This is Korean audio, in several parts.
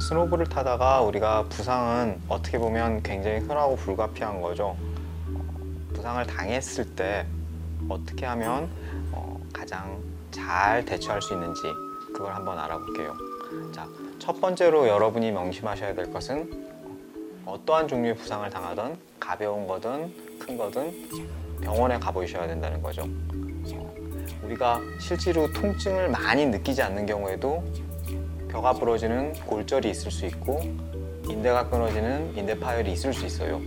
스노보를 타다가 우리가 부상은 어떻게 보면 굉장히 흔하고 불가피한 거죠. 어, 부상을 당했을 때 어떻게 하면 어, 가장 잘 대처할 수 있는지 그걸 한번 알아볼게요. 자, 첫 번째로 여러분이 명심하셔야 될 것은 어떠한 종류의 부상을 당하든 가벼운 거든 큰 거든 병원에 가보셔야 된다는 거죠. 어, 우리가 실제로 통증을 많이 느끼지 않는 경우에도 벼가 부러지는 골절이 있을 수 있고 인대가 끊어지는 인대 파열이 있을 수 있어요.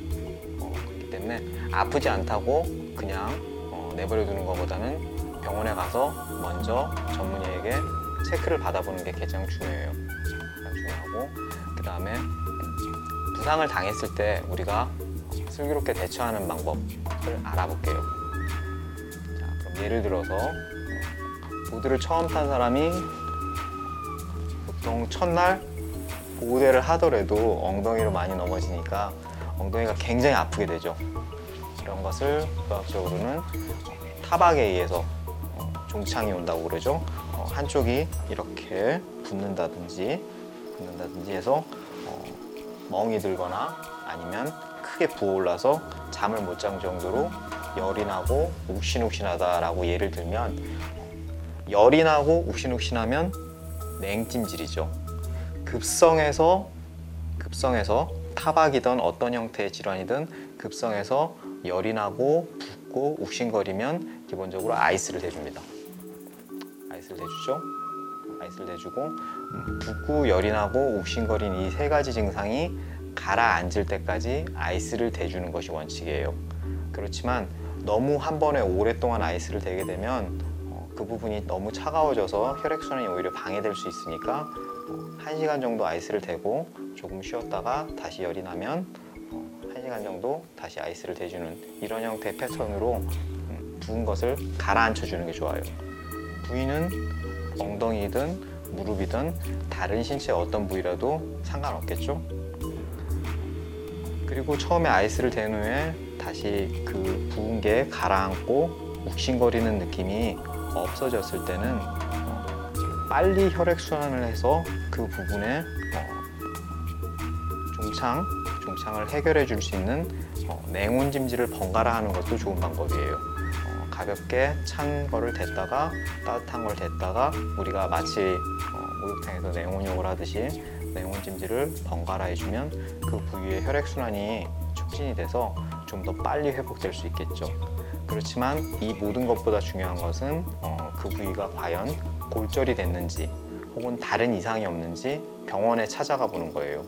어, 그렇기 때문에 아프지 않다고 그냥 어, 내버려 두는 것보다는 병원에 가서 먼저 전문의에게 체크를 받아보는 게 가장 중요해요. 가장 중요하고 그 다음에 부상을 당했을 때 우리가 슬기롭게 대처하는 방법을 알아볼게요. 자, 그럼 예를 들어서 보드를 처음 탄 사람이 보통 첫날 보호대를 하더라도 엉덩이로 많이 넘어지니까 엉덩이가 굉장히 아프게 되죠. 이런 것을 의학적으로는 타박에 의해서 어, 종창이 온다고 그러죠. 어, 한쪽이 이렇게 붓는다든지 붓는다든지 해서 어, 멍이 들거나 아니면 크게 부어올라서 잠을 못잔 정도로 열이 나고 욱신욱신하다라고 예를 들면 열이 나고 욱신욱신하면 냉찜질이죠. 급성에서 급성에서 타박이든 어떤 형태의 질환이든 급성에서 열이 나고 붓고 욱신거리면 기본적으로 아이스를 대줍니다. 아이스를 대주죠. 아이스를 대주고 음, 붓고 열이 나고 욱신거린 이 세 가지 증상이 가라앉을 때까지 아이스를 대주는 것이 원칙이에요. 그렇지만 너무 한 번에 오랫동안 아이스를 대게 되면 어, 그 부분이 너무 차가워져서 혈액순환이 오히려 방해될 수 있으니까 어, 1시간 정도 아이스를 대고 조금 쉬었다가 다시 열이 나면 어, 1시간 정도 다시 아이스를 대주는 이런 형태의 패턴으로 음, 부은 것을 가라앉혀 주는 게 좋아요. 부위는 엉덩이든 무릎이든 다른 신체 어떤 부위라도 상관없겠죠? 그리고 처음에 아이스를 댄 후에 다시 그 부은 게 가라앉고 욱신거리는 느낌이 없어졌을 때는 어, 빨리 혈액순환을 해서 그 부분에 어, 종창, 종창을 해결해 줄 수 있는 어, 냉온찜질을 번갈아 하는 것도 좋은 방법이에요. 어, 가볍게 찬 거를 댔다가 따뜻한 걸 댔다가 우리가 마치 어, 목욕탕에서 냉온욕을 하듯이 냉온 찜질을 번갈아 해주면 그 부위의 혈액순환이 촉진이 돼서 좀 더 빨리 회복될 수 있겠죠. 그렇지만 이 모든 것보다 중요한 것은 어, 그 부위가 과연 골절이 됐는지 혹은 다른 이상이 없는지 병원에 찾아가 보는 거예요.